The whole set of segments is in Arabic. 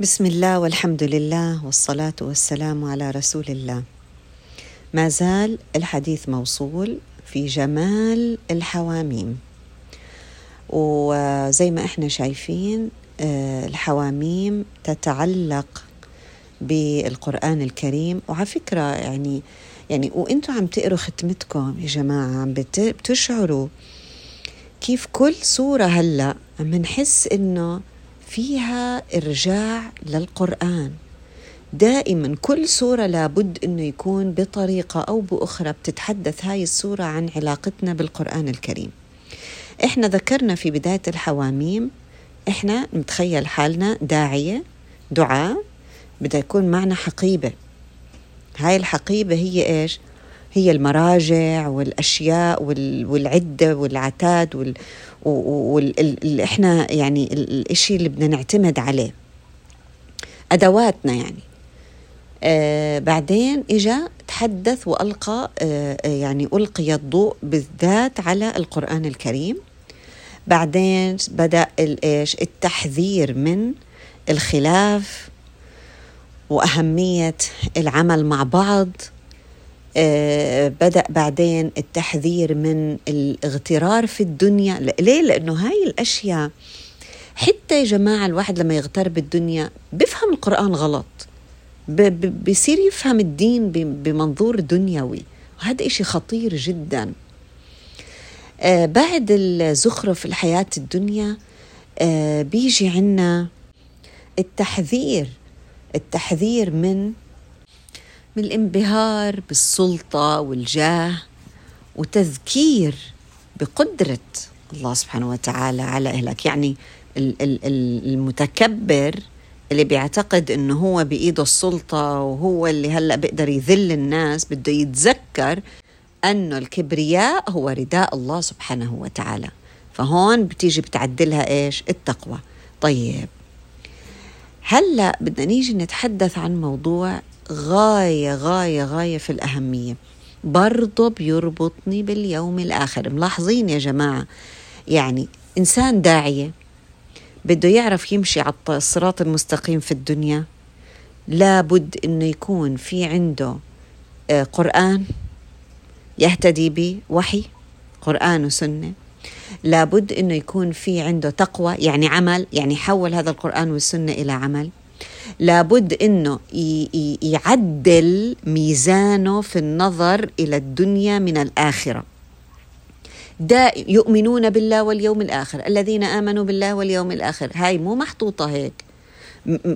بسم الله والحمد لله والصلاة والسلام على رسول الله. ما زال الحديث موصول في جمال الحواميم. وزي ما إحنا شايفين آه، الحواميم تتعلق بالقرآن الكريم وعلى فكرة يعني يعني وأنتم عم تقروا ختمتكم يا جماعة عم بتشعروا كيف كل سورة هلأ عم نحس إنه فيها إرجاع للقرآن. دائما كل سورة لابد أنه يكون بطريقة أو بأخرى بتتحدث هاي السورة عن علاقتنا بالقرآن الكريم. إحنا ذكرنا في بداية الحواميم إحنا نتخيل حالنا داعية دعاء بدها يكون معنا حقيبة. هاي الحقيبة هي إيش؟ هي المراجع والأشياء والعدة والعتاد واللي إحنا يعني الشيء اللي بدنا نعتمد عليه. أدواتنا يعني. آه بعدين إجا تحدث وألقى آه, آه، يعني ألقي الضوء بالذات على القرآن الكريم. بعدين بدأ إيش؟ التحذير من الخلاف وأهمية العمل مع بعض. بدأ بعدين التحذير من الاغترار في الدنيا. ليه؟ لأنه هاي الأشياء حتى يا جماعة الواحد لما يغتر بالدنيا بفهم القرآن غلط. بصير يفهم الدين بمنظور دنيوي. وهذا إشي خطير جدا. آه بعد الزخرف الحياة الدنيا آه بيجي عنا التحذير. التحذير من من الانبهار بالسلطة والجاه وتذكير بقدرة الله سبحانه وتعالى على إهلاك. يعني المتكبر اللي بيعتقد إنه هو بإيده السلطة وهو اللي هلأ بيقدر يذل الناس بده يتذكر إنه الكبرياء هو رداء الله سبحانه وتعالى. فهون بتيجي بتعدلها إيش؟ التقوى. طيب هلأ بدنا نيجي نتحدث عن موضوع غاية غاية غاية في الأهمية. برضه بيربطني باليوم الآخر. ملاحظين يا جماعة؟ يعني إنسان داعية بده يعرف يمشي على الصراط المستقيم في الدنيا. لابد إنه يكون في عنده آه، قرآن يهتدي به وحي قرآن وسنة. لابد إنه يكون في عنده تقوى يعني عمل يعني حول هذا القرآن والسنة إلى عمل. لابد إنه يعدل ميزانه في النظر إلى الدنيا من الآخرة. دا يؤمنون بالله واليوم الآخر. الذين آمنوا بالله واليوم الآخر. هاي مو محطوطة هيك.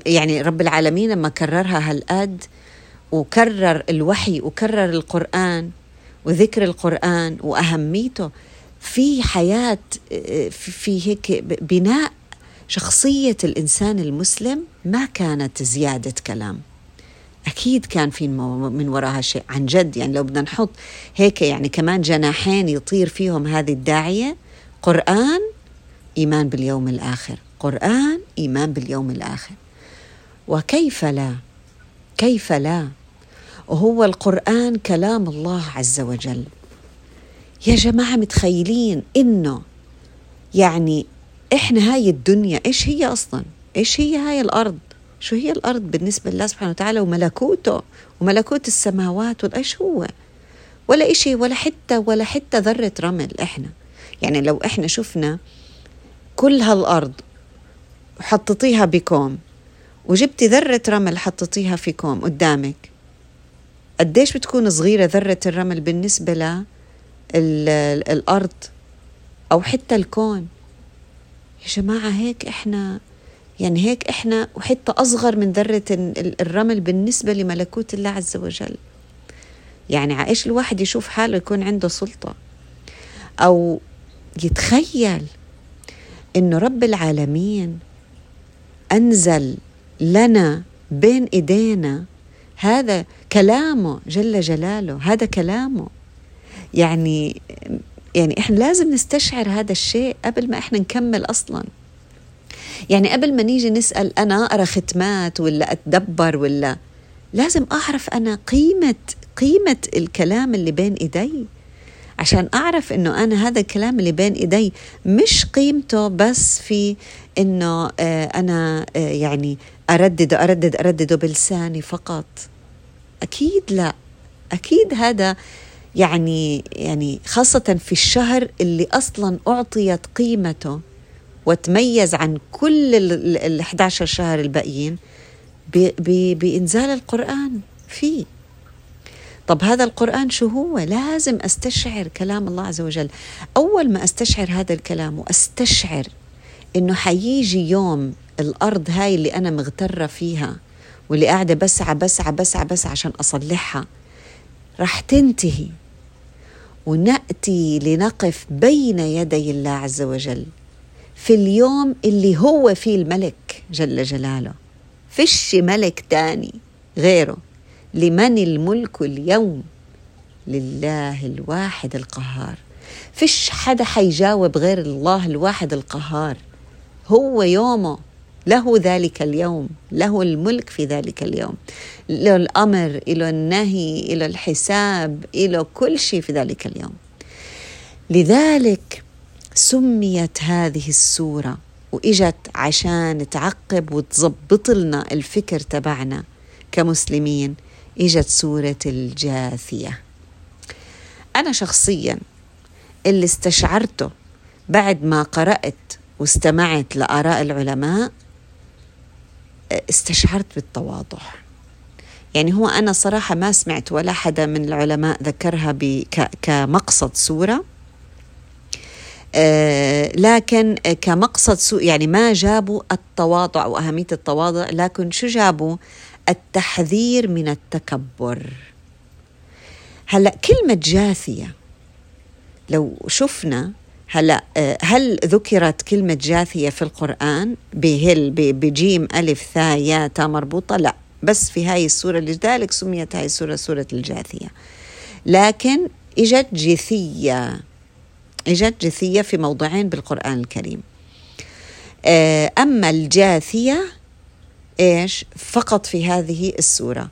يعني رب العالمين لما كررها هالقد وكرر الوحي وكرر القرآن وذكر القرآن وأهميته في حياة في هيك بناء شخصية الإنسان المسلم ما كانت زيادة كلام. أكيد كان في من وراها شيء عن جد. يعني لو بدنا نحط هيك يعني كمان جناحين يطير فيهم هذه الداعية قرآن إيمان باليوم الآخر. قرآن إيمان باليوم الآخر. وكيف لا؟ كيف لا؟ وهو القرآن كلام الله عز وجل. يا جماعة متخيلين إنه يعني إحنا هاي الدنيا إيش هي أصلا؟ إيش هي هاي الأرض؟ شو هي الأرض بالنسبة لله سبحانه وتعالى وملكوته؟ وملكوت السماوات وايش هو؟ ولا إشي ولا حتى ولا حتى ذرة رمل إحنا. يعني لو إحنا شفنا كل هالأرض وحطيتيها بكوم وجبتي ذرة رمل حطيتيها في كوم قدامك قديش بتكون صغيرة ذرة الرمل بالنسبة للأرض أو حتى الكون؟ يا جماعة هيك إحنا يعني هيك إحنا وحتى أصغر من ذرة الرمل بالنسبة لملكوت الله عز وجل. يعني عايش الواحد يشوف حاله يكون عنده سلطة. أو يتخيل إنه رب العالمين أنزل لنا بين إيدينا هذا كلامه جل جلاله هذا كلامه. يعني يعني إحنا لازم نستشعر هذا الشيء قبل ما إحنا نكمل أصلا. يعني قبل ما نيجي نسأل أنا أقرأ ختمات ولا أتدبر ولا لازم أعرف أنا قيمة قيمة الكلام اللي بين إيدي. عشان أعرف إنه أنا هذا الكلام اللي بين إيدي مش قيمته بس في إنه آه، أنا آه، يعني أردد أردد أردده بلساني فقط. أكيد لا. أكيد هذا يعني يعني خاصة في الشهر اللي أصلا أعطيت قيمته وتميز عن كل ال 11 شهر الباقيين بإنزال القرآن فيه. طب هذا القرآن شو هو؟ لازم أستشعر كلام الله عز وجل. أول ما أستشعر هذا الكلام وأستشعر إنه حيجي يوم الأرض هاي اللي أنا مغترة فيها واللي قاعدة بسعى بسعى بسعى بسعى عشان أصلحها رح تنتهي. ونأتي لنقف بين يدي الله عز وجل في اليوم اللي هو فيه الملك جل جلاله. فيش ملك تاني غيره لمن الملك اليوم لله الواحد القهار. فيش حدا حيجاوب غير الله الواحد القهار. هو يومه له ذلك اليوم له الملك في ذلك اليوم له الأمر له النهي له الحساب له كل شيء في ذلك اليوم. لذلك سميت هذه السورة وإجت عشان تعقب وتظبط لنا الفكر تبعنا كمسلمين. إجت سورة الجاثية. أنا شخصيا اللي استشعرته بعد ما قرأت واستمعت لآراء العلماء استشعرت بالتواضع. يعني هو أنا صراحة ما سمعت ولا حدا من العلماء ذكرها كمقصد سورة. آه لكن كمقصد سوء يعني ما جابوا التواضع وأهمية التواضع لكن شو جابوا؟ التحذير من التكبر. هلأ كلمة جاثية لو شفنا هلا آه، هل ذكرت كلمة جاثية في القرآن؟ بهل بجيم ألف ثا يا تا مربوطة؟ لا بس في هاي السورة لذلك سميت هاي السورة سورة الجاثية. لكن إجت جثية إجت جثية في موضعين بالقرآن الكريم. آه، أما الجاثية إيش؟ فقط في هذه السورة.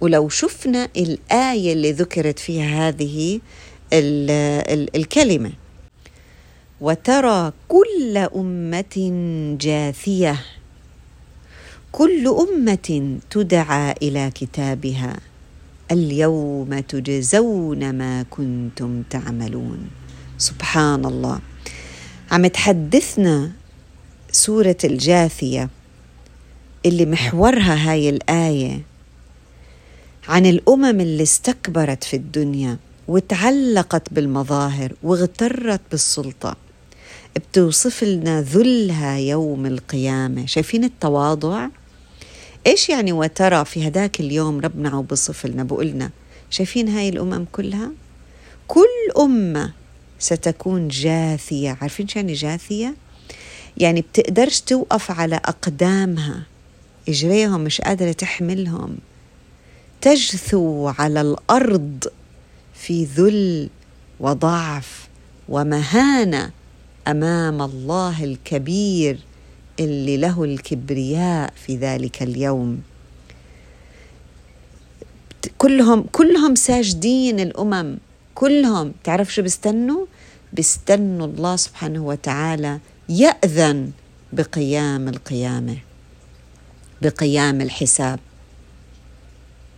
ولو شفنا الآية اللي ذكرت فيها هذه ال ال الكلمة. وترى كل أمة جاثية. كل أمة تدعى إلى كتابها. اليوم تجزون ما كنتم تعملون. سبحان الله. عم تحدثنا سورة الجاثية اللي محورها هاي الآية عن الأمم اللي استكبرت في الدنيا وتعلقت بالمظاهر واغترت بالسلطة. بتوصف لنا ذلها يوم القيامة. شايفين التواضع؟ إيش يعني وترى في هداك اليوم ربنا عم بصف لنا بقولنا شايفين هاي الأمم كلها؟ كل أمة ستكون جاثية. عارفين شو يعني جاثية؟ يعني بتقدرش توقف على أقدامها. إجريهم مش قادرة تحملهم. تجثو على الأرض في ذل وضعف ومهانة. أمام الله الكبير اللي له الكبرياء في ذلك اليوم. كلهم كلهم ساجدين الأمم. كلهم. تعرف شو بيستنوا؟ بيستنوا الله سبحانه وتعالى يأذن بقيام القيامة بقيام الحساب.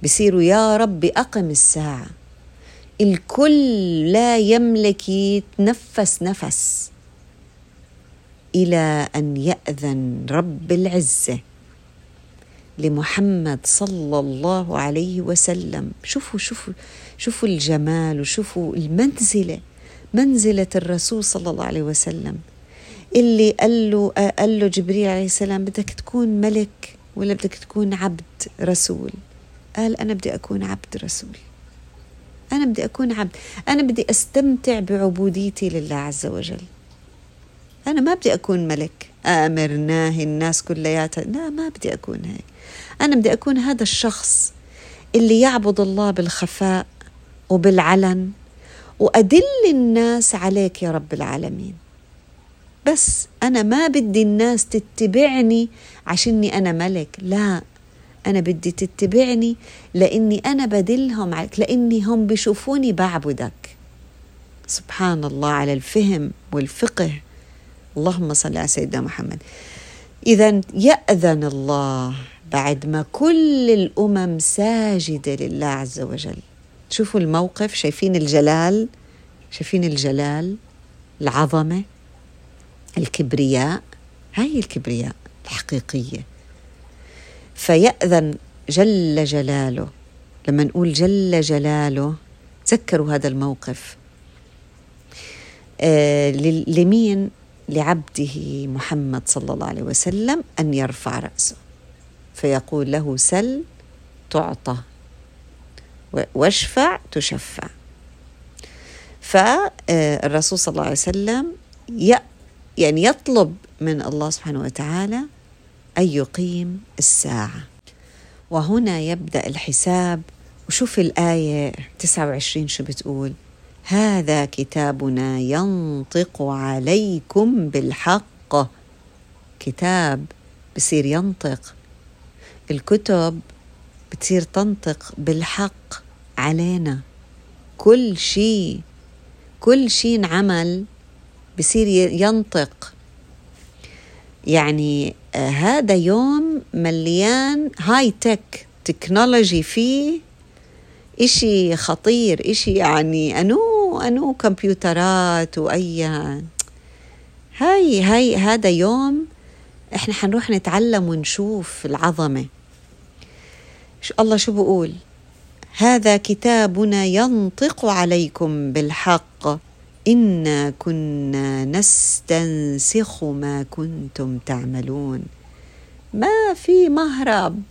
بصيروا يا رب أقم الساعة. الكل لا يملك يتنفس نفس. إلى أن يأذن رب العزة لمحمد صلى الله عليه وسلم. شوفوا شوفوا شوفوا الجمال وشوفوا المنزلة منزلة الرسول صلى الله عليه وسلم. اللي قال له قال له جبريل عليه السلام بدك تكون ملك ولا بدك تكون عبد رسول؟ قال أنا بدي أكون عبد رسول. أنا بدي أكون عبد أنا بدي أستمتع بعبوديتي لله عز وجل. أنا ما بدي أكون ملك. آمر ناهي الناس كلياتها. لا ما بدي أكون هيك. أنا بدي أكون هذا الشخص اللي يعبد الله بالخفاء وبالعلن وأدل الناس عليك يا رب العالمين. بس أنا ما بدي الناس تتبعني عشاني أنا ملك. لا أنا بدي تتبعني لأني أنا بدلهم عليك لأني هم بيشوفوني بعبدك. سبحان الله على الفهم والفقه. اللهم صل على سيدنا محمد. إذا يأذن الله بعد ما كل الأمم ساجدة لله عز وجل. شوفوا الموقف شايفين الجلال؟ شايفين الجلال؟ العظمة؟ الكبرياء؟ هاي الكبرياء الحقيقية. فيأذن جل جلاله. لما نقول جل جلاله تذكروا هذا الموقف. آه لمين؟ لعبده محمد صلى الله عليه وسلم أن يرفع رأسه. فيقول له سل تعطى واشفع تشفع. فالرسول صلى الله عليه وسلم يعني يطلب من الله سبحانه وتعالى أن يقيم الساعة. وهنا يبدأ الحساب. وشوف الآية 29 شو بتقول. هذا كتابنا ينطق عليكم بالحق. كتاب بصير ينطق. الكتب بتصير تنطق بالحق علينا. كل شيء كل شيء انعمل بصير ينطق. يعني آه هذا يوم مليان هاي تك تكنولوجي فيه. إشي خطير إشي يعني أنو أنو كمبيوترات وأي هاي هاي هذا يوم إحنا حنروح نتعلم ونشوف العظمة. الله شو بقول؟ هذا كتابنا ينطق عليكم بالحق. إنا كنا نستنسخ ما كنتم تعملون. ما في مهرب.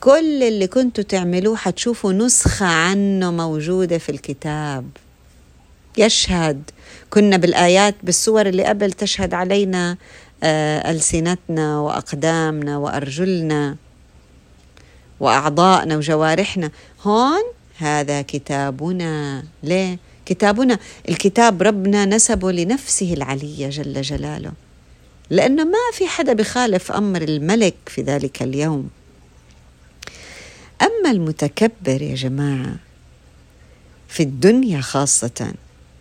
كل اللي كنتوا تعملوه حتشوفوا نسخة عنه موجودة في الكتاب. يشهد. كنا بالآيات بالسور اللي قبل تشهد علينا آه، ألسنتنا وأقدامنا وأرجلنا وأعضائنا وجوارحنا. هون هذا كتابنا. ليه؟ كتابنا. الكتاب ربنا نسبه لنفسه العلية جل جلاله. لأنه ما في حدا بخالف أمر الملك في ذلك اليوم. أما المتكبر يا جماعة في الدنيا خاصة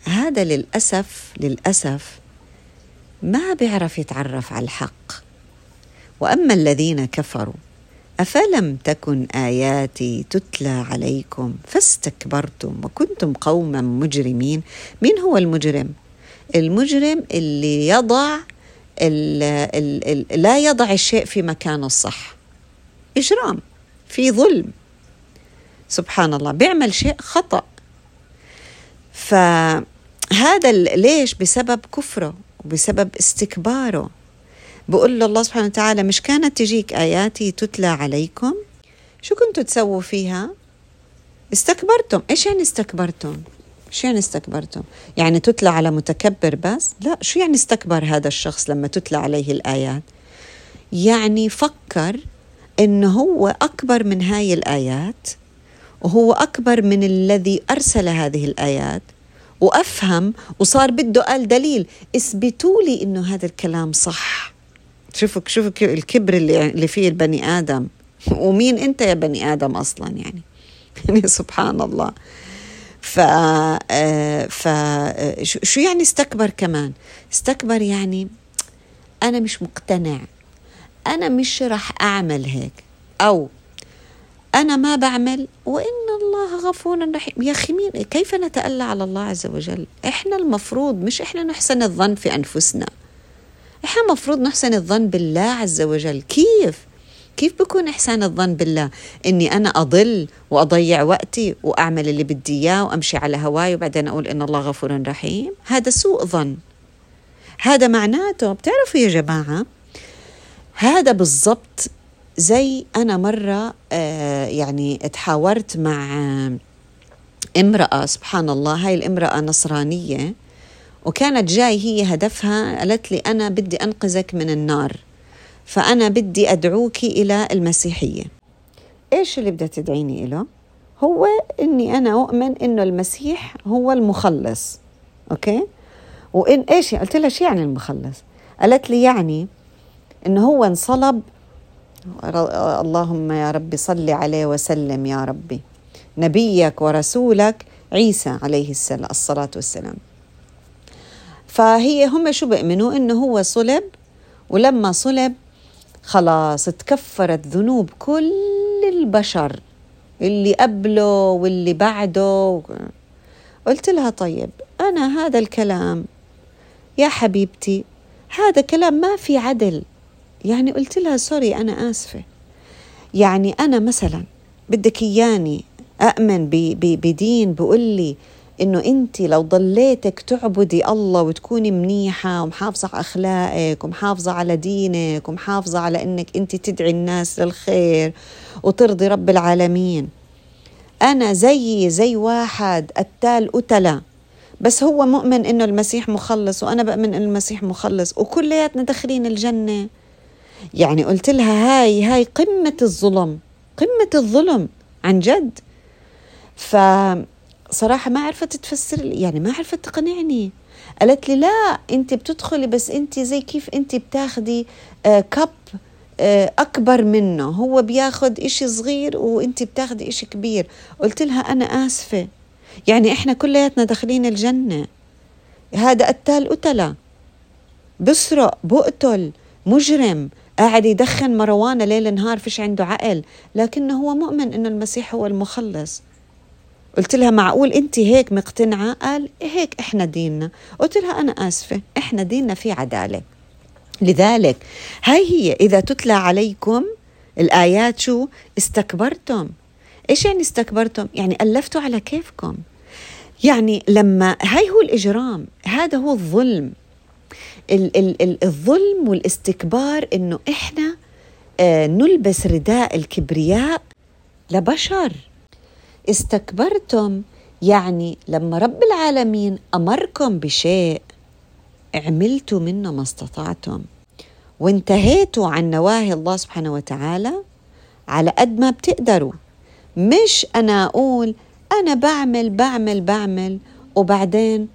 هذا للأسف للأسف ما بيعرف يتعرف على الحق. وأما الذين كفروا أفلم تكن آياتي تتلى عليكم فاستكبرتم وكنتم قوما مجرمين؟ مين هو المجرم؟ المجرم اللي يضع ال ال ال لا يضع الشيء في مكانه الصح. إجرام في ظلم. سبحان الله بيعمل شيء خطأ. فهذا ليش؟ بسبب كفره وبسبب استكباره. بقول له الله سبحانه وتعالى مش كانت تجيك آياتي تتلى عليكم؟ شو كنتوا تسووا فيها؟ استكبرتم. إيش يعني استكبرتم؟ شو يعني استكبرتم؟ يعني تتلى على متكبر بس؟ لا شو يعني استكبر هذا الشخص لما تتلى عليه الآيات؟ يعني فكر انه هو أكبر من هاي الآيات وهو أكبر من الذي أرسل هذه الآيات وأفهم وصار بده قال دليل. اثبتوا لي إنه هذا الكلام صح. شوفوا شوفوا الكبر اللي اللي فيه البني آدم. ومين أنت يا بني آدم أصلا يعني؟ يعني سبحان الله. ف آه، ف آه، شو يعني استكبر كمان؟ استكبر يعني أنا مش مقتنع. أنا مش راح أعمل هيك. أو أنا ما بعمل وإن الله غفور رحيم. يا أخي مين كيف نتألى على الله عز وجل؟ إحنا المفروض مش إحنا نحسن الظن في أنفسنا. إحنا مفروض نحسن الظن بالله عز وجل. كيف؟ كيف بكون إحسان الظن بالله؟ إني أنا أضل وأضيع وقتي وأعمل اللي بدي إياه وأمشي على هواي وبعدين أقول إن الله غفور رحيم؟ هذا سوء ظن. هذا معناته بتعرفوا يا جماعة هذا بالضبط زي أنا مرة آه يعني تحاورت مع امرأة سبحان الله هاي الامرأة نصرانية وكانت جاي هي هدفها قالت لي أنا بدي أنقذك من النار فأنا بدي أدعوك إلى المسيحية إيش اللي بدها تدعيني إله؟ هو إني أنا أؤمن إنه المسيح هو المخلص أوكي؟ وإن إيش قلت لها شو يعني المخلص؟ قالت لي يعني إنه هو انصلب اللهم يا ربي صل عليه وسلم يا ربي. نبيك ورسولك عيسى عليه الصلاة والسلام. فهي هم شو بيؤمنوا؟ إنه هو صلب ولما صلب خلاص تكفرت ذنوب كل البشر اللي قبله واللي بعده. قلت لها طيب أنا هذا الكلام يا حبيبتي هذا كلام ما في عدل. يعني قلت لها سوري أنا آسفة. يعني أنا مثلا بدك إياني أؤمن بدين بقول لي إنه أنت لو ضليتك تعبدي الله وتكوني منيحة ومحافظة على أخلاقك ومحافظة على دينك ومحافظة على إنك أنت تدعي الناس للخير وترضي رب العالمين. أنا زيي زي واحد قتال قتلة بس هو مؤمن إنه المسيح مخلص وأنا بأمن إنه المسيح مخلص وكلياتنا داخلين الجنة. يعني قلت لها هاي هاي قمة الظلم قمة الظلم عن جد. فصراحة ما عرفت تفسر يعني ما عرفت تقنعني. قالت لي لا انت بتدخلي بس انت زي كيف انت بتاخدي آه كب آه أكبر منه. هو بياخد إشي صغير وانت بتاخدي إشي كبير. قلت لها أنا آسفة. يعني إحنا كلياتنا داخلين الجنة. هذا قتال قتلة. بسرق بقتل مجرم. قاعد يدخن مروانة ليل نهار فيش عنده عقل لكنه هو مؤمن إنه المسيح هو المخلص. قلت لها معقول أنت هيك مقتنعة؟ قال هيك إحنا ديننا. قلت لها أنا آسفة إحنا ديننا في عدالة. لذلك هاي هي إذا تتلى عليكم الآيات شو؟ استكبرتم. إيش يعني استكبرتم؟ يعني ألفتوا على كيفكم. يعني لما هاي هو الإجرام هذا هو الظلم. ال- ال- ال- الظلم والاستكبار إنه إحنا آه نلبس رداء الكبرياء لبشر. استكبرتم يعني لما رب العالمين أمركم بشيء عملتوا منه ما استطعتم. وانتهيتوا عن نواهي الله سبحانه وتعالى على قد ما بتقدروا. مش أنا أقول أنا بعمل بعمل بعمل وبعدين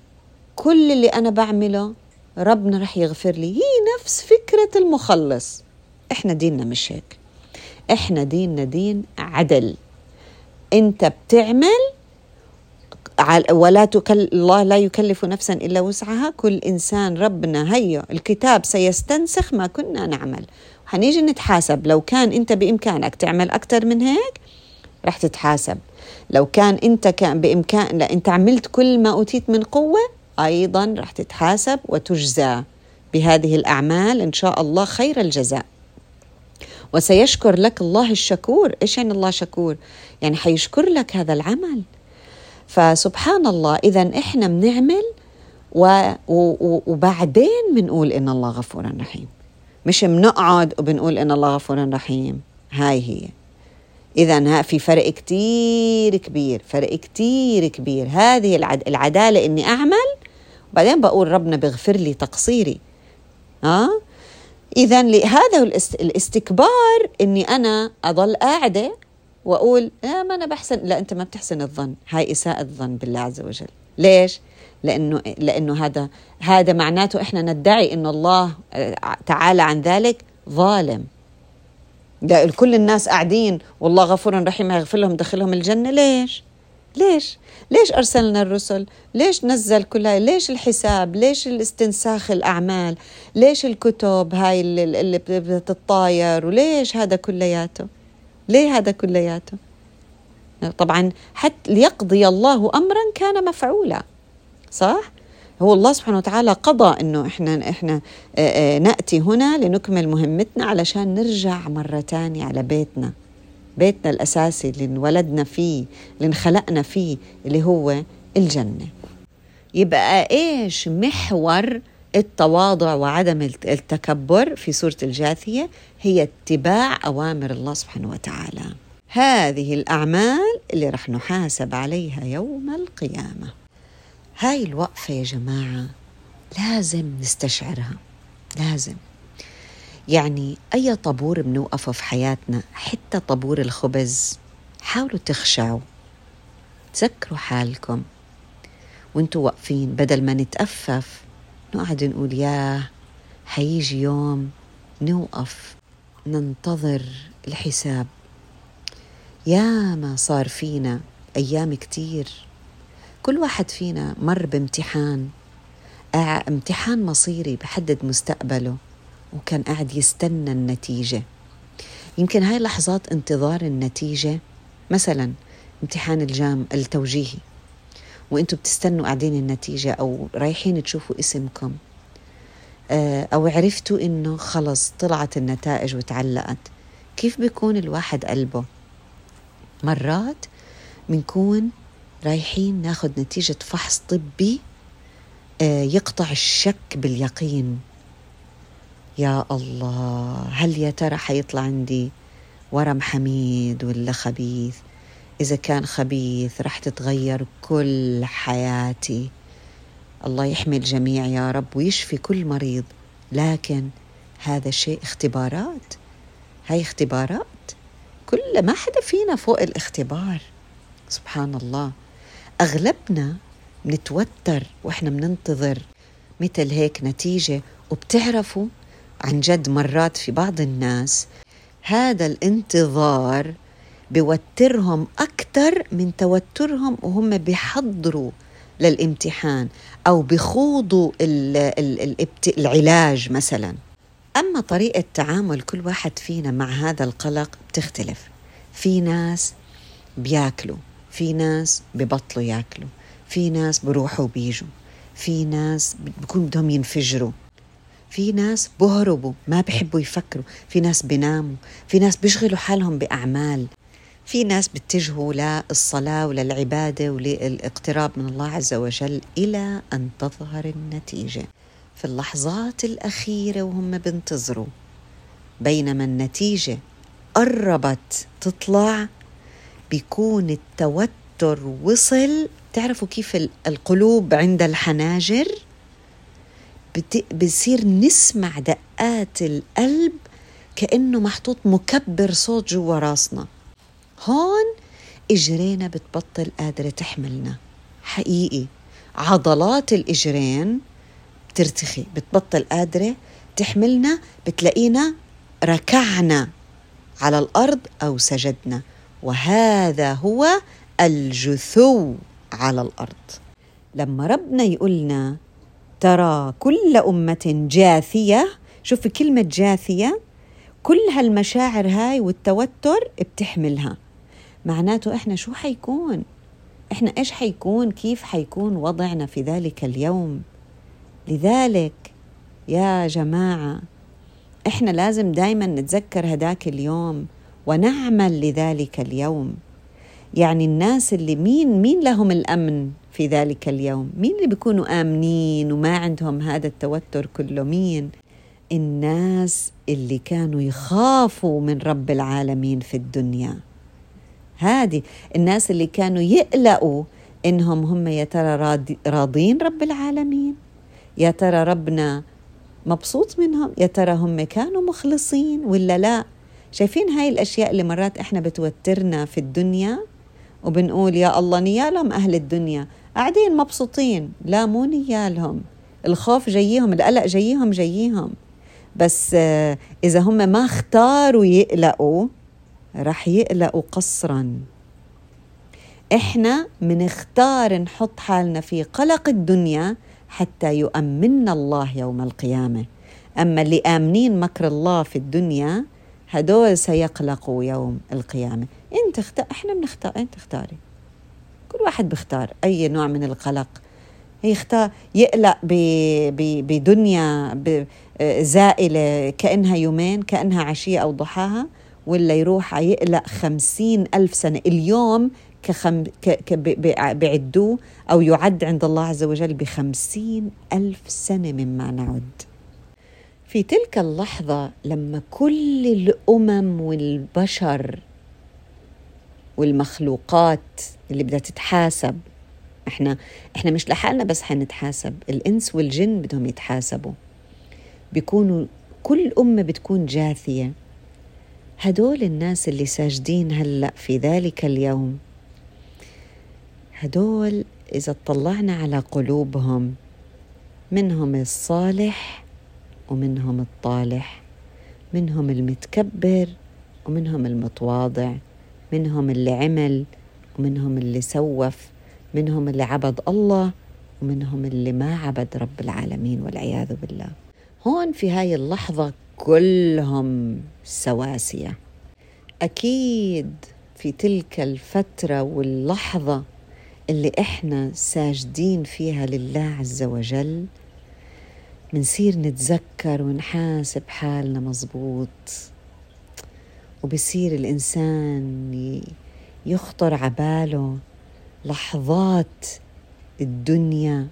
كل اللي أنا بعمله ربنا رح يغفر لي. هي نفس فكرة المخلص. إحنا ديننا مش هيك. إحنا ديننا دين عدل. أنت بتعمل ولا تكل الله لا يكلف نفسا إلا وسعها. كل إنسان ربنا هيا الكتاب سيستنسخ ما كنا نعمل. حنيجي نتحاسب. لو كان أنت بإمكانك تعمل أكثر من هيك رح تتحاسب. لو كان أنت كان بامكان لا أنت عملت كل ما أوتيت من قوة أيضا رح تتحاسب وتجزى بهذه الأعمال. إن شاء الله خير الجزاء. وسيشكر لك الله الشكور. إيش يعني الله شكور؟ يعني حيشكر لك هذا العمل. فسبحان الله اذا إحنا بنعمل و... و... وبعدين بنقول إن الله غفور رحيم. مش بنقعد وبنقول إن الله غفور رحيم. هاي هي. إذا في فرق كتير كبير فرق كتير كبير. هذه العدالة إني أعمل وبعدين بقول ربنا بيغفر لي تقصيري ها آه؟ إذا هذا الاستكبار إني أنا أضل قاعدة وأقول لا ما أنا بحسن لا أنت ما بتحسن الظن هاي إساءة الظن بالله عز وجل ليش؟ لأنه لأنه هذا هذا معناته إحنا ندعي إنه الله تعالى عن ذلك ظالم ده كل الناس قاعدين والله غفور رحيم يغفر لهم دخلهم الجنة ليش؟ ليش؟ ليش أرسلنا الرسل؟ ليش نزل كل هاي؟ ليش الحساب؟ ليش الاستنساخ الأعمال؟ ليش الكتب هاي اللي, بتتطاير؟ وليش هذا كلياته؟ ليه هذا كلياته؟ طبعا حتى ليقضي الله أمرا كان مفعولا صح؟ هو الله سبحانه وتعالى قضى إنه إحنا إحنا نأتي هنا لنكمل مهمتنا علشان نرجع مرة ثانية على بيتنا بيتنا الأساسي اللي انولدنا فيه اللي انخلقنا فيه اللي هو الجنة. يبقى إيش محور التواضع وعدم التكبر في سورة الجاثية؟ هي اتباع أوامر الله سبحانه وتعالى. هذه الأعمال اللي رح نحاسب عليها يوم القيامة. هاي الوقفة يا جماعة لازم نستشعرها لازم. يعني أي طابور بنوقفه في حياتنا حتى طابور الخبز حاولوا تخشعوا. تذكروا حالكم. وانتوا واقفين بدل ما نتأفف نقعد نقول ياه حيجي يوم نوقف ننتظر الحساب. يا ما صار فينا أيام كتير. كل واحد فينا مر بامتحان. امتحان مصيري بحدد مستقبله. وكان قاعد يستنى النتيجة. يمكن هاي لحظات انتظار النتيجة مثلا امتحان الجام التوجيهي وأنتم بتستنوا قاعدين النتيجة أو رايحين تشوفوا اسمكم آه، أو عرفتوا إنه خلص طلعت النتائج وتعلقت. كيف بيكون الواحد قلبه؟ مرات بنكون رايحين ناخذ نتيجة فحص طبي آه، يقطع الشك باليقين. يا الله هل يا ترى حيطلع عندي ورم حميد ولا خبيث؟ إذا كان خبيث رح تتغير كل حياتي. الله يحمي الجميع يا رب ويشفي كل مريض. لكن هذا شيء اختبارات؟ هاي اختبارات؟ كل ما حدا فينا فوق الاختبار. سبحان الله. أغلبنا بنتوتر وإحنا بننتظر. مثل هيك نتيجة. وبتعرفوا عن جد مرات في بعض الناس هذا الانتظار بوترهم أكثر من توترهم وهم بيحضروا للامتحان أو بخوضوا العلاج مثلا. أما طريقة تعامل كل واحد فينا مع هذا القلق بتختلف. في ناس بياكلوا في ناس ببطلوا ياكلوا في ناس بروحوا وبيجوا في ناس بكون بدهم ينفجروا. في ناس بهربوا ما بحبوا يفكروا في ناس بيناموا في ناس بيشغلوا حالهم بأعمال في ناس بيتجهوا للصلاة وللعبادة وللاقتراب من الله عز وجل إلى أن تظهر النتيجة. في اللحظات الأخيرة وهم بينتظروا بينما النتيجة قربت تطلع بيكون التوتر وصل. تعرفوا كيف القلوب عند الحناجر؟ بصير نسمع دقات القلب كأنه محطوط مكبر صوت جوا راسنا. هون إجرينا بتبطل قادرة تحملنا. حقيقي. عضلات الإجرين بترتخي. بتبطل قادرة تحملنا بتلاقينا ركعنا على الأرض أو سجدنا. وهذا هو الجثو على الأرض. لما ربنا يقولنا ترى كل أمة جاثية شوفي كلمة جاثية كل هالمشاعر هاي والتوتر بتحملها. معناته إحنا شو حيكون؟ إحنا إيش حيكون؟ كيف حيكون وضعنا في ذلك اليوم؟ لذلك يا جماعة إحنا لازم دائما نتذكر هداك اليوم ونعمل لذلك اليوم. يعني الناس اللي مين مين لهم الأمن؟ في ذلك اليوم؟ مين اللي بيكونوا آمنين وما عندهم هذا التوتر كله؟ مين؟ الناس اللي كانوا يخافوا من رب العالمين في الدنيا. هذه الناس اللي كانوا يقلقوا إنهم هم يا ترى راضين رب العالمين؟ يا ترى ربنا مبسوط منهم؟ يا ترى هم كانوا مخلصين ولا لا؟ شايفين هاي الأشياء اللي مرات إحنا بتوترنا في الدنيا وبنقول يا الله نيالهم أهل الدنيا. قاعدين مبسوطين. لا مو نيالهم. الخوف جايهم القلق جايهم جايهم بس آه، إذا هم ما اختاروا يقلقوا رح يقلقوا قصرا. إحنا منختار نحط حالنا في قلق الدنيا حتى يؤمننا الله يوم القيامة. أما اللي آمنين مكر الله في الدنيا هدول سيقلقوا يوم القيامة. انت اختار إحنا بنختار انت اختاري واحد بيختار أي نوع من القلق. يختار يقلق بدنيا زائلة كأنها يومين كأنها عشية أو ضحاها ولا يروح يقلق خمسين ألف سنة. اليوم كخم... ك... ك... أو يعد عند الله عز وجل بخمسين ألف سنة مما نعد. في تلك اللحظة لما كل الأمم والبشر والمخلوقات اللي بدها تتحاسب. إحنا إحنا مش لحالنا بس حنتحاسب الإنس والجن بدهم يتحاسبوا. بيكونوا كل أمة بتكون جاثية. هدول الناس اللي ساجدين هلأ في ذلك اليوم. هدول إذا اطلعنا على قلوبهم منهم الصالح ومنهم الطالح منهم المتكبر ومنهم المتواضع. منهم اللي عمل ومنهم اللي سوف منهم اللي عبد الله ومنهم اللي ما عبد رب العالمين والعياذ بالله. هون في هاي اللحظة كلهم سواسية. أكيد في تلك الفترة واللحظة اللي إحنا ساجدين فيها لله عز وجل منصير نتذكر ونحاسب حالنا مزبوط وبصير الإنسان يخطر عباله لحظات الدنيا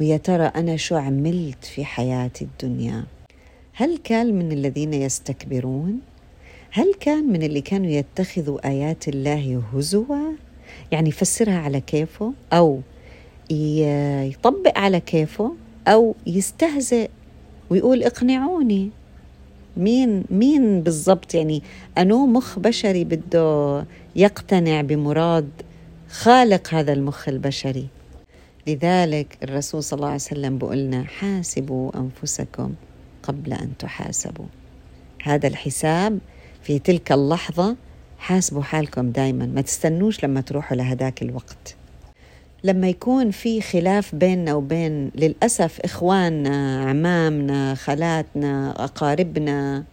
ويا ترى أنا شو عملت في حياتي الدنيا هل كان من الذين يستكبرون؟ هل كان من اللي كانوا يتخذوا آيات الله هزوا؟ يعني يفسرها على كيفه أو يطبق على كيفه أو يستهزئ ويقول اقنعوني مين مين بالضبط يعني؟ أنو مخ بشري بده يقتنع بمراد خالق هذا المخ البشري؟ لذلك الرسول صلى الله عليه وسلم بقولنا حاسبوا أنفسكم قبل أن تحاسبوا. هذا الحساب في تلك اللحظة حاسبوا حالكم دايما. ما تستنوش لما تروحوا لهداك الوقت. لما يكون في خلاف بيننا وبين للأسف إخواننا عمامنا خالاتنا أقاربنا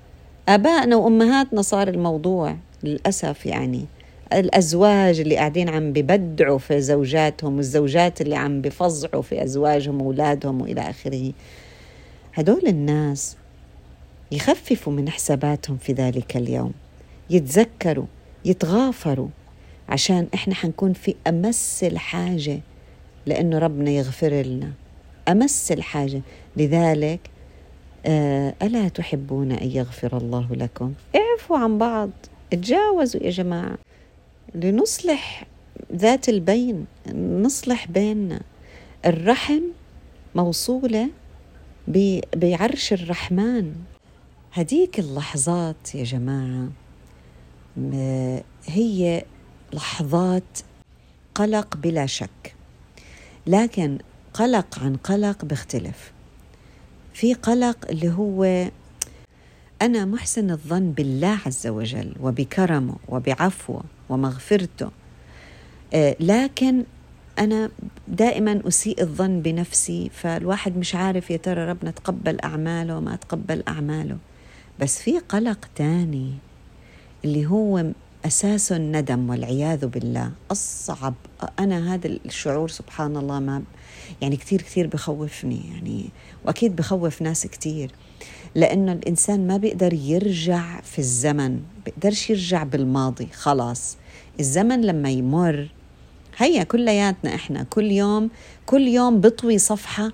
آبائنا وأمهاتنا صار الموضوع للأسف يعني الأزواج اللي قاعدين عم ببدعوا في زوجاتهم والزوجات اللي عم بفظعوا في أزواجهم وأولادهم وإلى آخره. هدول الناس يخففوا من حساباتهم في ذلك اليوم يتذكروا يتغافروا عشان إحنا حنكون في أمس الحاجة لأنه ربنا يغفر لنا. أمس الحاجة. لذلك آه ألا تحبون أن يغفر الله لكم؟ اعفوا عن بعض. تجاوزوا يا جماعة. لنصلح ذات البين. نصلح بيننا. الرحم موصولة بعرش الرحمن. هديك اللحظات يا جماعة. هي لحظات قلق بلا شك. لكن قلق عن قلق بيختلف. في قلق اللي هو أنا محسن الظن بالله عز وجل وبكرمه وبعفوه ومغفرته. آه، لكن أنا دائما أسيء الظن بنفسي فالواحد مش عارف يا ترى ربنا تقبل أعماله ما تقبل أعماله. بس في قلق تاني اللي هو أساس الندم والعياذ بالله. أصعب أنا هذا الشعور سبحان الله ما يعني كثير كثير بخوفني يعني وأكيد بخوف ناس كثير. لأنه الإنسان ما بيقدر يرجع في الزمن بيقدرش يرجع بالماضي خلاص. الزمن لما يمر هيا كلياتنا إحنا كل يوم كل يوم بطوي صفحة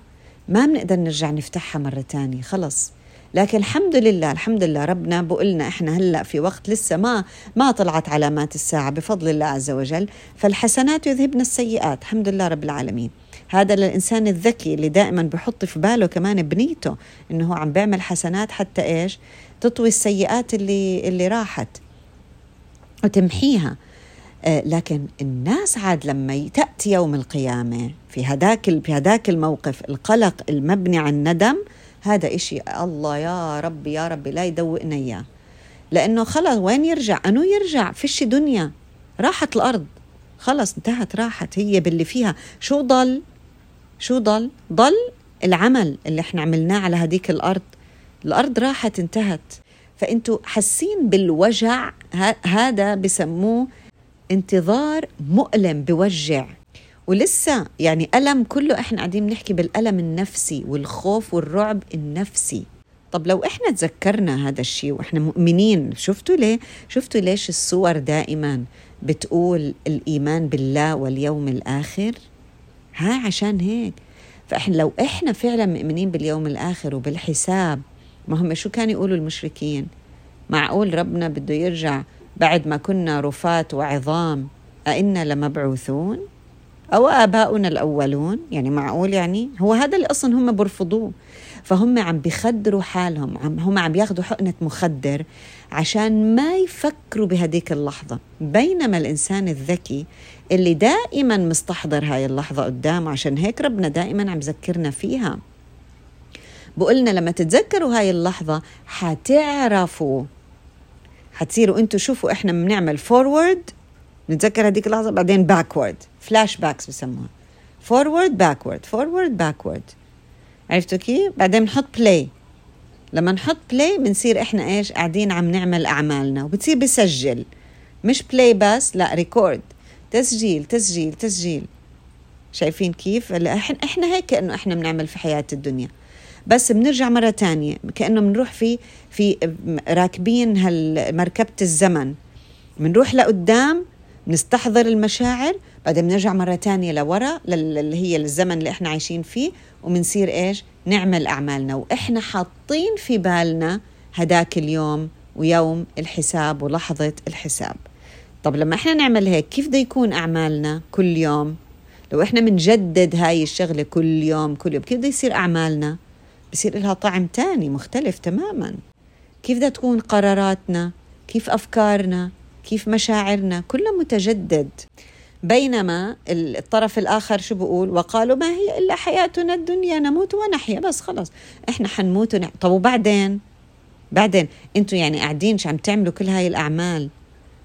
ما بنقدر نرجع نفتحها مرة تانية خلص. لكن الحمد لله الحمد لله ربنا بقولنا إحنا هلأ في وقت لسه ما ما طلعت علامات الساعة بفضل الله عز وجل فالحسنات يذهبن السيئات الحمد لله رب العالمين. هذا للإنسان الذكي اللي دائما بحط في باله كمان بنيته إنه هو عم بيعمل حسنات حتى إيش؟ تطوي السيئات اللي اللي راحت وتمحيها. آه لكن الناس عاد لما تأتي يوم القيامة في هذاك في هذاك الموقف القلق المبني عن ندم هذا إشي الله يا ربي يا ربي لا يدوقنا إياه. لأنه خلص وين يرجع؟ أنو يرجع؟ فيش دنيا. راحت الأرض. خلص انتهت راحت. هي باللي فيها. شو ضل؟ شو ضل؟ ضل العمل اللي إحنا عملناه على هديك الأرض. الأرض راحت انتهت. فأنتوا حاسين بالوجع هذا بسموه انتظار مؤلم بوجع. ولسه يعني ألم كله إحنا قاعدين بنحكي بالألم النفسي والخوف والرعب النفسي طب لو إحنا تذكرنا هذا الشيء وإحنا مؤمنين شفتوا ليه؟ شفتوا ليش الصور دائما بتقول الإيمان بالله واليوم الآخر؟ ها عشان هيك فإحنا لو إحنا فعلا مؤمنين باليوم الآخر وبالحساب ما هم شو كانوا يقولوا المشركين معقول ربنا بده يرجع بعد ما كنا رفات وعظام أئنا لمبعوثون أو آباؤنا الأولون يعني معقول يعني؟ هو هذا اللي أصلا هم برفضوه فهم عم بيخدروا حالهم عم هم عم بياخذوا حقنة مخدر عشان ما يفكروا بهديك اللحظة. بينما الإنسان الذكي اللي دائما مستحضر هاي اللحظة قدامه عشان هيك ربنا دائما عم ذكرنا فيها. بقولنا لما تتذكروا هاي اللحظة حتعرفوا. حتصيروا أنتوا شوفوا إحنا بنعمل forward نتذكر هذيك اللحظة بعدين backward flashbacks بسموها. forward backward forward backward عرفتوا كيف؟ بعدين بنحط play لما نحط play بنصير إحنا إيش؟ قاعدين عم نعمل أعمالنا وبتصير بسجل. مش play بس لا record تسجيل تسجيل تسجيل. شايفين كيف؟ إحنا هيك كأنه إحنا بنعمل في حياة الدنيا. بس بنرجع مرة تانية. كأنه بنروح في في راكبين هالمركبة الزمن. بنروح لقدام نستحضر المشاعر بعدين بنرجع مرة تانية لورا اللي هي الزمن اللي إحنا عايشين فيه وبنصير إيش؟ نعمل أعمالنا. وإحنا حاطين في بالنا هداك اليوم ويوم الحساب ولحظة الحساب. طب لما إحنا نعمل هيك كيف بده يكون أعمالنا كل يوم؟ لو إحنا بنجدد هاي الشغلة كل يوم كل يوم كيف بده يصير أعمالنا؟ بصير لها طعم تاني مختلف تماما. كيف بدها تكون قراراتنا؟ كيف أفكارنا؟ كيف مشاعرنا كلها متجدد. بينما الطرف الآخر شو بقول وقالوا ما هي إلا حياتنا الدنيا نموت ونحيا. بس خلص إحنا حنموت ونح... طب وبعدين؟ بعدين أنتوا يعني قاعدين شو عم تعملوا كل هاي الأعمال؟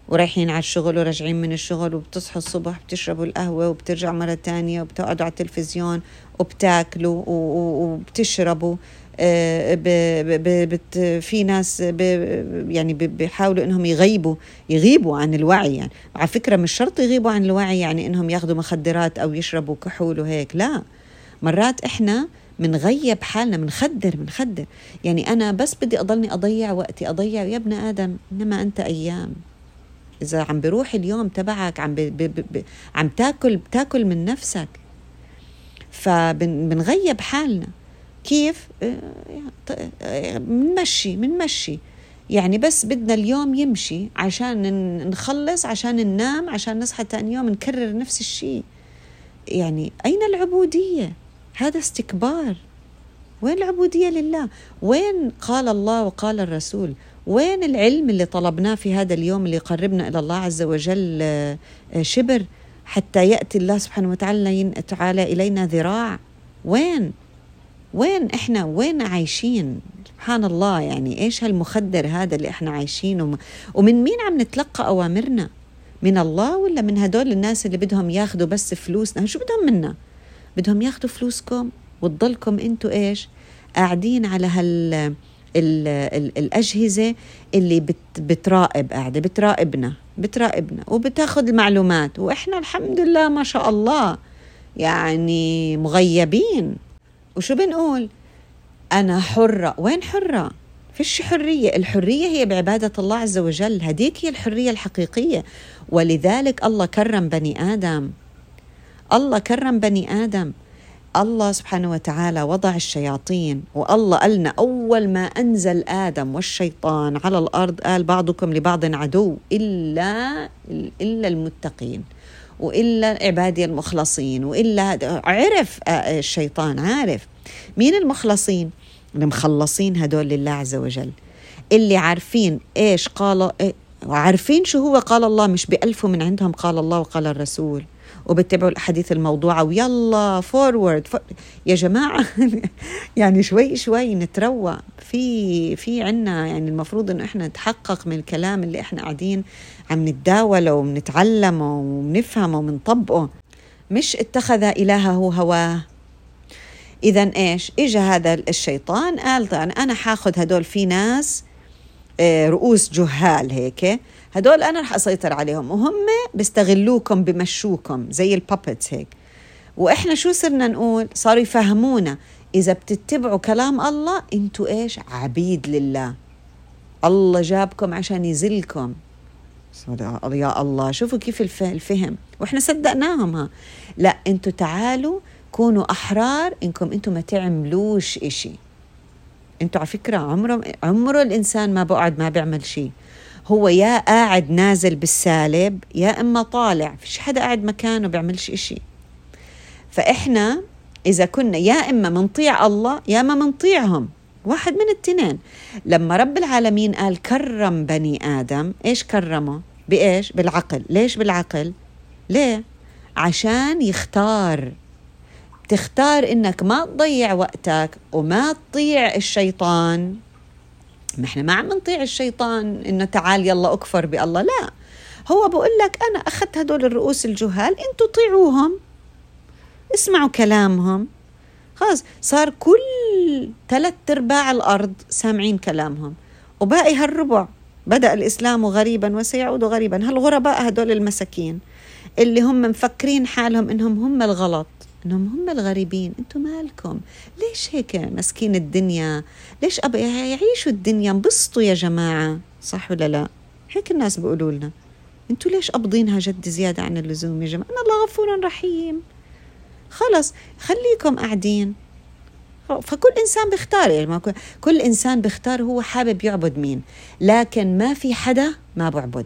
ورايحين على الشغل وراجعين من الشغل وبتصحوا الصبح بتشربوا القهوة وبترجع مرة تانية وبتقعدوا على التلفزيون وبتاكلوا وبتشربوا. بت في ناس يعني بيحاولوا إنهم يغيبوا يغيبوا عن الوعي يعني. على فكرة مش شرط يغيبوا عن الوعي يعني إنهم ياخذوا مخدرات أو يشربوا كحول وهيك لا. مرات إحنا منغيب حالنا منخدر منخدر. يعني أنا بس بدي أضلني أضيع وقتي أضيع يا ابن آدم إنما أنت أيام. إذا عم بروح اليوم تبعك عم بي بي بي عم تاكل بتاكل من نفسك. فبنغيب حالنا. كيف؟ بنمشي بنمشي يعني بس بدنا اليوم يمشي عشان نخلص عشان ننام عشان نصحى ثاني يوم نكرر نفس الشيء. يعني أين العبودية؟ هذا استكبار. وين العبودية لله؟ وين قال الله وقال الرسول؟ وين العلم اللي طلبناه في هذا اليوم اللي يقربنا إلى الله عز وجل آه، شبر حتى يأتي الله سبحانه وتعالى تعالى إلينا ذراع؟ وين؟ وين إحنا؟ وين عايشين؟ سبحان الله يعني إيش هالمخدر هذا اللي إحنا عايشينه؟ ومن مين عم نتلقى أوامرنا؟ من الله ولا من هدول الناس اللي بدهم ياخذوا بس فلوسنا؟ شو بدهم منا؟ بدهم ياخذوا فلوسكم وتضلكم أنتوا إيش؟ قاعدين على هال ال ال الأجهزة اللي بت بتراقب قاعدة بتراقبنا بتراقبنا وبتاخذ المعلومات. وإحنا الحمد لله ما شاء الله يعني مغيبين. وشو بنقول؟ أنا حرة. وين حرة؟ فيش حرية. الحرية هي بعبادة الله عز وجل. هديك هي الحرية الحقيقية. ولذلك الله كرم بني آدم. الله كرم بني آدم. الله سبحانه وتعالى وضع الشياطين. والله قالنا أول ما أنزل آدم والشيطان على الأرض قال بعضكم لبعض عدو إلا إلا المتقين. وإلا عبادي المخلصين وإلا عرف الشيطان عارف. مين المخلصين؟ المخلصين هدول لله عز وجل. اللي عارفين إيش قال وعارفين شو هو قال الله مش بألفوا من عندهم قال الله وقال الرسول. وبتبعوا الأحاديث الموضوعة. ويلا forward for يا جماعة يعني شوي شوي نتروى. في في عنا يعني المفروض إنه إحنا نتحقق من الكلام اللي إحنا قاعدين عم نتداوله وبنتعلمه وبنفهمه وبنطبقه مش اتخذ إلهه هواه. اذا إيش؟ اجى هذا الشيطان قال أنا حاخذ هدول في ناس آه، رؤوس جهال هيك هدول أنا رح أسيطر عليهم. وهم بيستغلوكم بمشوكم زي البابتس هيك. وإحنا شو صرنا نقول؟ صاروا يفهمونا. إذا بتتبعوا كلام الله إنتوا إيش؟ عبيد لله. الله جابكم عشان يزلكم. يا الله. شوفوا كيف الفهم. وإحنا صدقناهم ها. لا إنتوا تعالوا كونوا أحرار إنكم إنتوا ما تعملوش إشي. إنتوا على فكرة عمره عمره الإنسان ما بقعد ما بيعمل شيء هو يا قاعد نازل بالسالب يا إما طالع فيش حدا قاعد مكانه بيعملش إشي. فإحنا إذا كنا يا إما منطيع الله يا اما منطيعهم. واحد من التنين. لما رب العالمين قال كرم بني آدم إيش كرمه؟ بإيش؟ بالعقل. ليش بالعقل؟ ليه؟ عشان يختار. تختار إنك ما تضيع وقتك وما تطيع الشيطان. ما إحنا ما عم نطيع الشيطان إنه تعال يلا أكفر بالله. لا. هو بقول لك أنا أخذت هدول الرؤوس الجهال إنتوا طيعوهم. اسمعوا كلامهم. خلاص صار كل ثلاث أرباع الأرض سامعين كلامهم. وباقي هالربع بدأ الإسلام غريبا وسيعود غريبا. هالغرباء هدول المساكين اللي هم مفكرين حالهم إنهم هم الغلط. إنهم هم الغريبين أنتم مالكم؟ ليش هيك مسكين الدنيا؟ ليش أبا يعيشوا الدنيا؟ انبسطوا يا جماعة. صح ولا لا؟ هيك الناس بيقولوا لنا. أنتوا ليش قابضينها جد زيادة عن اللزوم يا جماعة؟ الله غفور رحيم. خلص خليكم قاعدين. فكل إنسان بيختار يعني كل إنسان بيختار هو حابب يعبد مين. لكن ما في حدا ما بعبد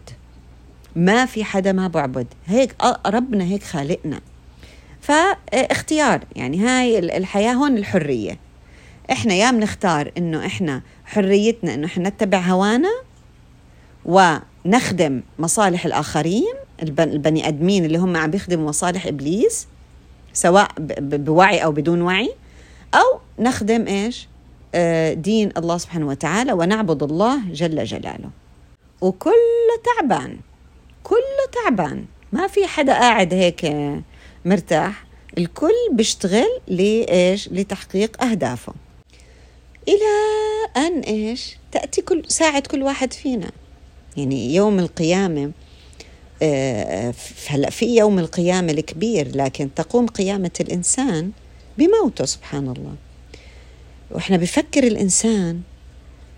ما في حدا ما بعبد هيك ربنا هيك خالقنا. فاختيار يعني هاي الحياة هون الحرية. إحنا يا بنختار إنه إحنا حريتنا إنه إحنا نتبع هوانا ونخدم مصالح الآخرين البني آدمين اللي هم عم بيخدموا مصالح إبليس سواء بوعي أو بدون وعي أو نخدم إيش؟ آه، دين الله سبحانه وتعالى ونعبد الله جل جلاله. وكله تعبان كله تعبان. ما في حدا قاعد هيك مرتاح الكل بيشتغل لإيش؟ لتحقيق أهدافه. إلى أن إيش؟ تأتي كل ساعة كل واحد فينا. يعني يوم القيامة آه، هلا في يوم القيامة الكبير لكن تقوم قيامة الإنسان بموته سبحان الله. وإحنا بفكر الإنسان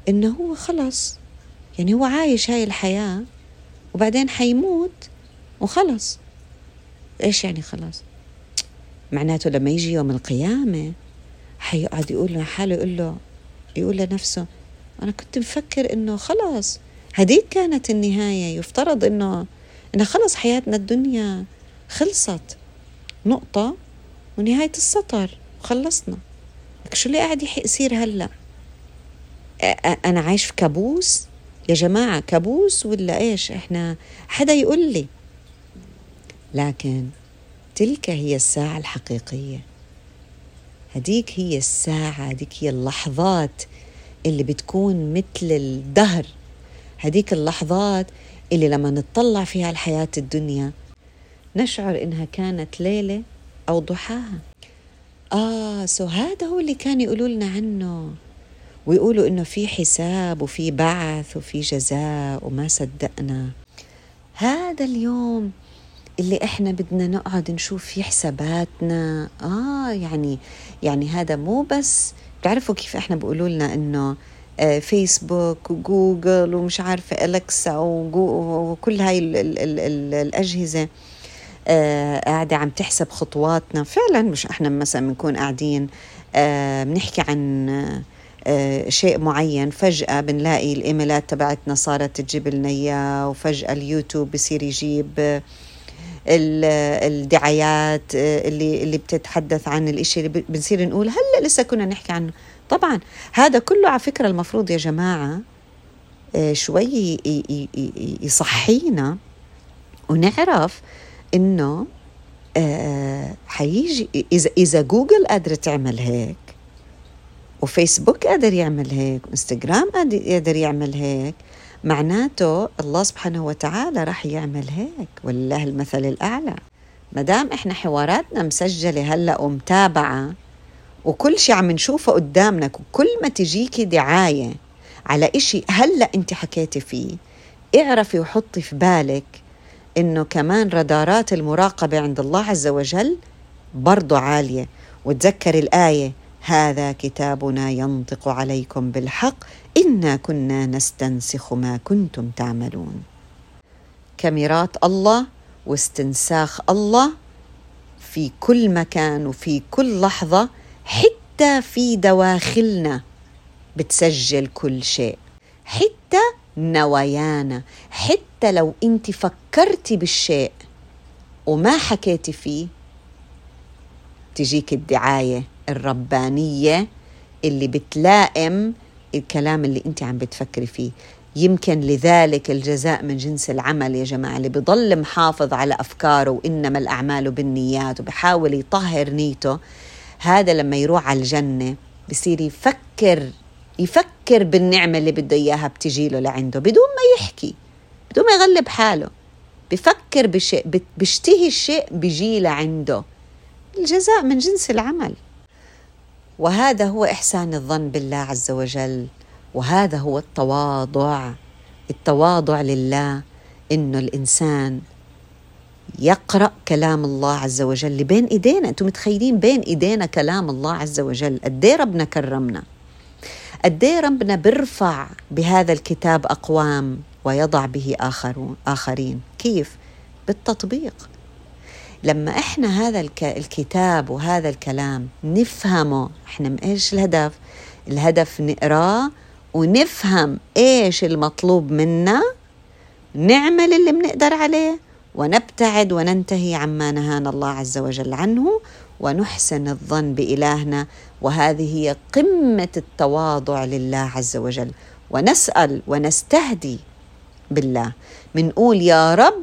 إنه هو خلص. يعني هو عايش هاي الحياة وبعدين حيموت وخلص. إيش يعني خلاص؟ معناته لما يجي يوم القيامة حيقعد يقول له حاله يقول له يقول لنفسه أنا كنت مفكر إنه خلاص هديك كانت النهاية يفترض إنه إنه خلص حياتنا الدنيا خلصت. نقطة ونهاية السطر وخلصنا شو اللي قاعد يصير هلأ؟ أنا عايش في كابوس؟ يا جماعة كابوس ولا إيش؟ إحنا حدا يقول لي. لكن تلك هي الساعة الحقيقية. هديك هي الساعة هديك هي اللحظات اللي بتكون مثل الدهر. هديك اللحظات اللي لما نتطلع فيها الحياة الدنيا نشعر إنها كانت ليلة أو ضحاها. آه سو هذا هو اللي كان يقولوا لنا عنه. ويقولوا إنه في حساب وفي بعث وفي جزاء وما صدقنا. هذا اليوم اللي إحنا بدنا نقعد نشوف فيه حساباتنا. آه يعني يعني هذا مو بس بتعرفوا كيف إحنا بيقولوا لنا إنه آه فيسبوك وجوجل ومش عارفة الكسا وكل هاي ال ال ال ال الأجهزة آه قاعدة عم تحسب خطواتنا. فعلا مش إحنا مثلا بنكون قاعدين آه بنحكي عن آه شيء معين فجأة بنلاقي الإيميلات تبعتنا صارت تجيب لنا إياه وفجأة اليوتيوب بصير يجيب الدعايات اللي اللي بتتحدث عن الإشي اللي بنصير نقول هلأ لسه كنا نحكي عنه. طبعا هذا كله على فكرة المفروض يا جماعة آه، شوي يصحينا ونعرف إنه آه، حيجي إذا إذا جوجل قادره تعمل هيك وفيسبوك قادر يعمل هيك وانستغرام قادر يعمل هيك معناته الله سبحانه وتعالى راح يعمل هيك ولله المثل الأعلى. ما دام إحنا حواراتنا مسجلة هلأ ومتابعة وكل شيء عم نشوفه قدامنا وكل ما تجيكي دعاية على إشي هلأ أنت حكيتي فيه اعرفي وحطي في بالك إنه كمان رادارات المراقبة عند الله عز وجل برضو عالية. وتذكري الآية هذا كتابنا ينطق عليكم بالحق. إنا كنا نستنسخ ما كنتم تعملون. كاميرات الله واستنساخ الله في كل مكان وفي كل لحظة حتى في دواخلنا بتسجل كل شيء. حتى نوايانا حتى لو أنت فكرتي بالشيء وما حكيتي فيه تجيك الدعاية. الربانية اللي بتلائم الكلام اللي انت عم بتفكري فيه. يمكن لذلك الجزاء من جنس العمل يا جماعة اللي بضل محافظ على أفكاره وإنما الأعمال بالنيات وبحاول يطهر نيته هذا لما يروح على الجنة بصير يفكر يفكر بالنعمة اللي بده إياها بتجي له لعنده بدون ما يحكي بدون ما يغلب حاله. بفكر بشيء بيشتهي الشيء بيجي لعنده. الجزاء من جنس العمل. وهذا هو إحسان الظن بالله عز وجل وهذا هو التواضع. التواضع لله إنه الإنسان يقرأ كلام الله عز وجل بين إيدينا. أنتم متخيلين بين إيدينا كلام الله عز وجل؟ إيه ربنا كرمنا؟ إيه ربنا بيرفع بهذا الكتاب أقوام ويضع به آخرون آخرين؟ كيف؟ بالتطبيق. لما إحنا هذا الكتاب وهذا الكلام نفهمه إحنا إيش الهدف؟ الهدف نقراه ونفهم إيش المطلوب منا نعمل اللي بنقدر عليه ونبتعد وننتهي عما نهانا الله عز وجل عنه ونحسن الظن بإلهنا. وهذه هي قمة التواضع لله عز وجل. ونسأل ونستهدي بالله. منقول يا رب